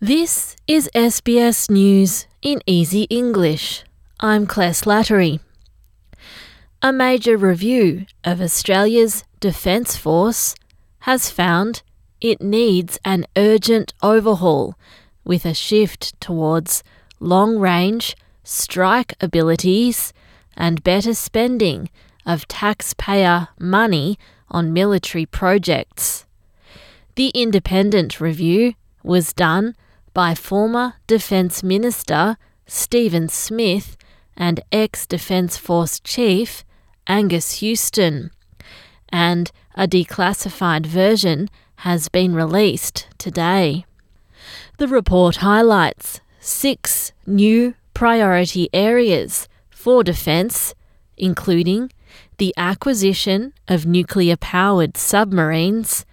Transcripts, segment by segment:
This is SBS News in Easy English. I'm Claire Slattery. A major review of Australia's Defence Force has found it needs an urgent overhaul with a shift towards long range strike abilities and better spending of taxpayer money on military projects. The independent review was done by former Defence Minister Stephen Smith and ex Defence Force Chief Angus Houston, and a declassified version has been released today. The report highlights six new priority areas for defence, including the acquisition of nuclear powered submarines,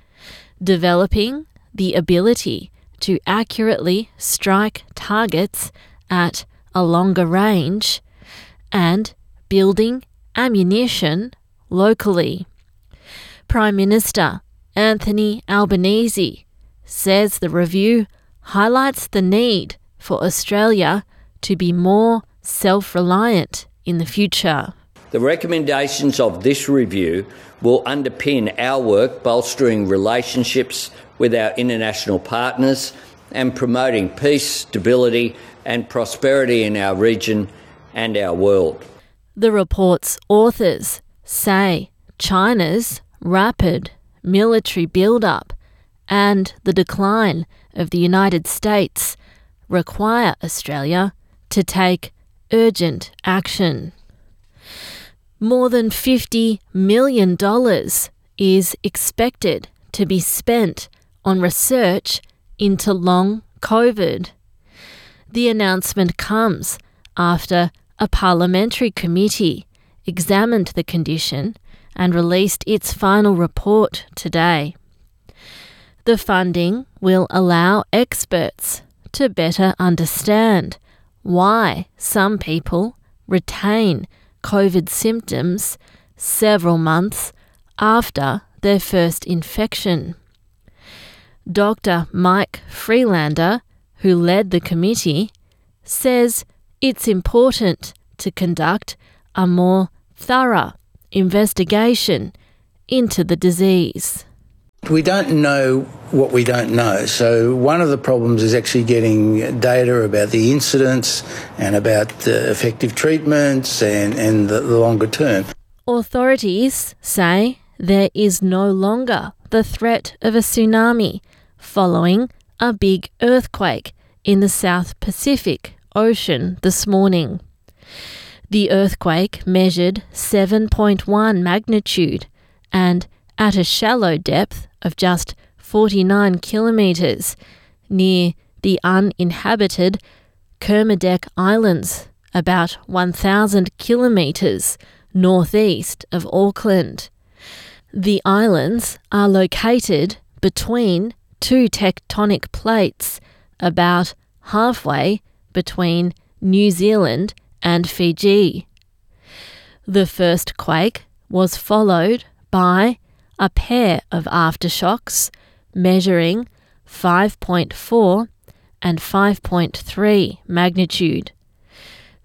developing the ability to accurately strike targets at a longer range, and building ammunition locally. Prime Minister Anthony Albanese says the review highlights the need for Australia to be more self reliant in the future. The recommendations of this review will underpin our work bolstering relationships with our international partners and promoting peace, stability, and prosperity in our region and our world. The report's authors say China's rapid military build-up and the decline of the United States require Australia to take urgent action. More than $50 million is expected to be spent on research into long COVID. The announcement comes after a parliamentary committee examined the condition and released its final report today. The funding will allow experts to better understand why some people retain COVID symptoms several months after their first infection. Dr. Mike Freelander, who led the committee, says it's important to conduct a more thorough investigation into the disease. We don't know what we don't know. So, one of the problems is actually getting data about the incidence and about the effective treatments and, and the, the longer term. Authorities say there is no longer the threat of a tsunami following a big earthquake in the South Pacific Ocean this morning. The earthquake measured 7.1 magnitude and at a shallow depth of just 49 kilometres near the uninhabited Kermadec Islands, about 1,000 kilometres northeast of Auckland. The islands are located between two tectonic plates, about halfway between New Zealand and Fiji. The first quake was followed by a pair of aftershocks measuring 5.4 and 5.3 magnitude.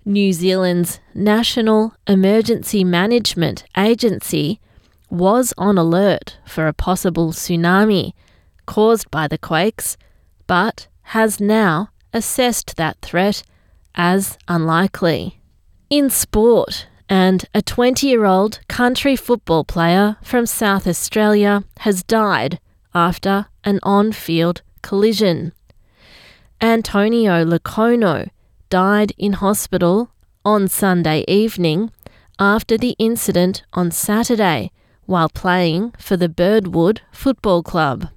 New Zealand's National Emergency Management Agency was on alert for a possible tsunami caused by the quakes, but has now assessed that threat as unlikely. In sport, and a 20 year old country football player from South Australia has died after an on field collision. Antonio Locono died in hospital on Sunday evening after the incident on Saturday while playing for the Birdwood Football Club.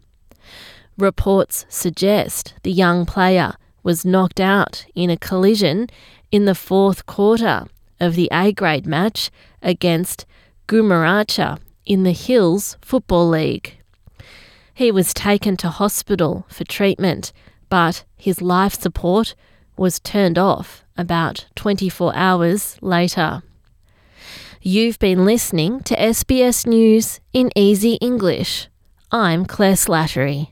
Reports suggest the young player was knocked out in a collision in the fourth quarter of the A grade match against Gumeracha in the Hills Football League. He was taken to hospital for treatment, but his life support was turned off about 24 hours later. You've been listening to SBS News in Easy English. I'm Claire Slattery.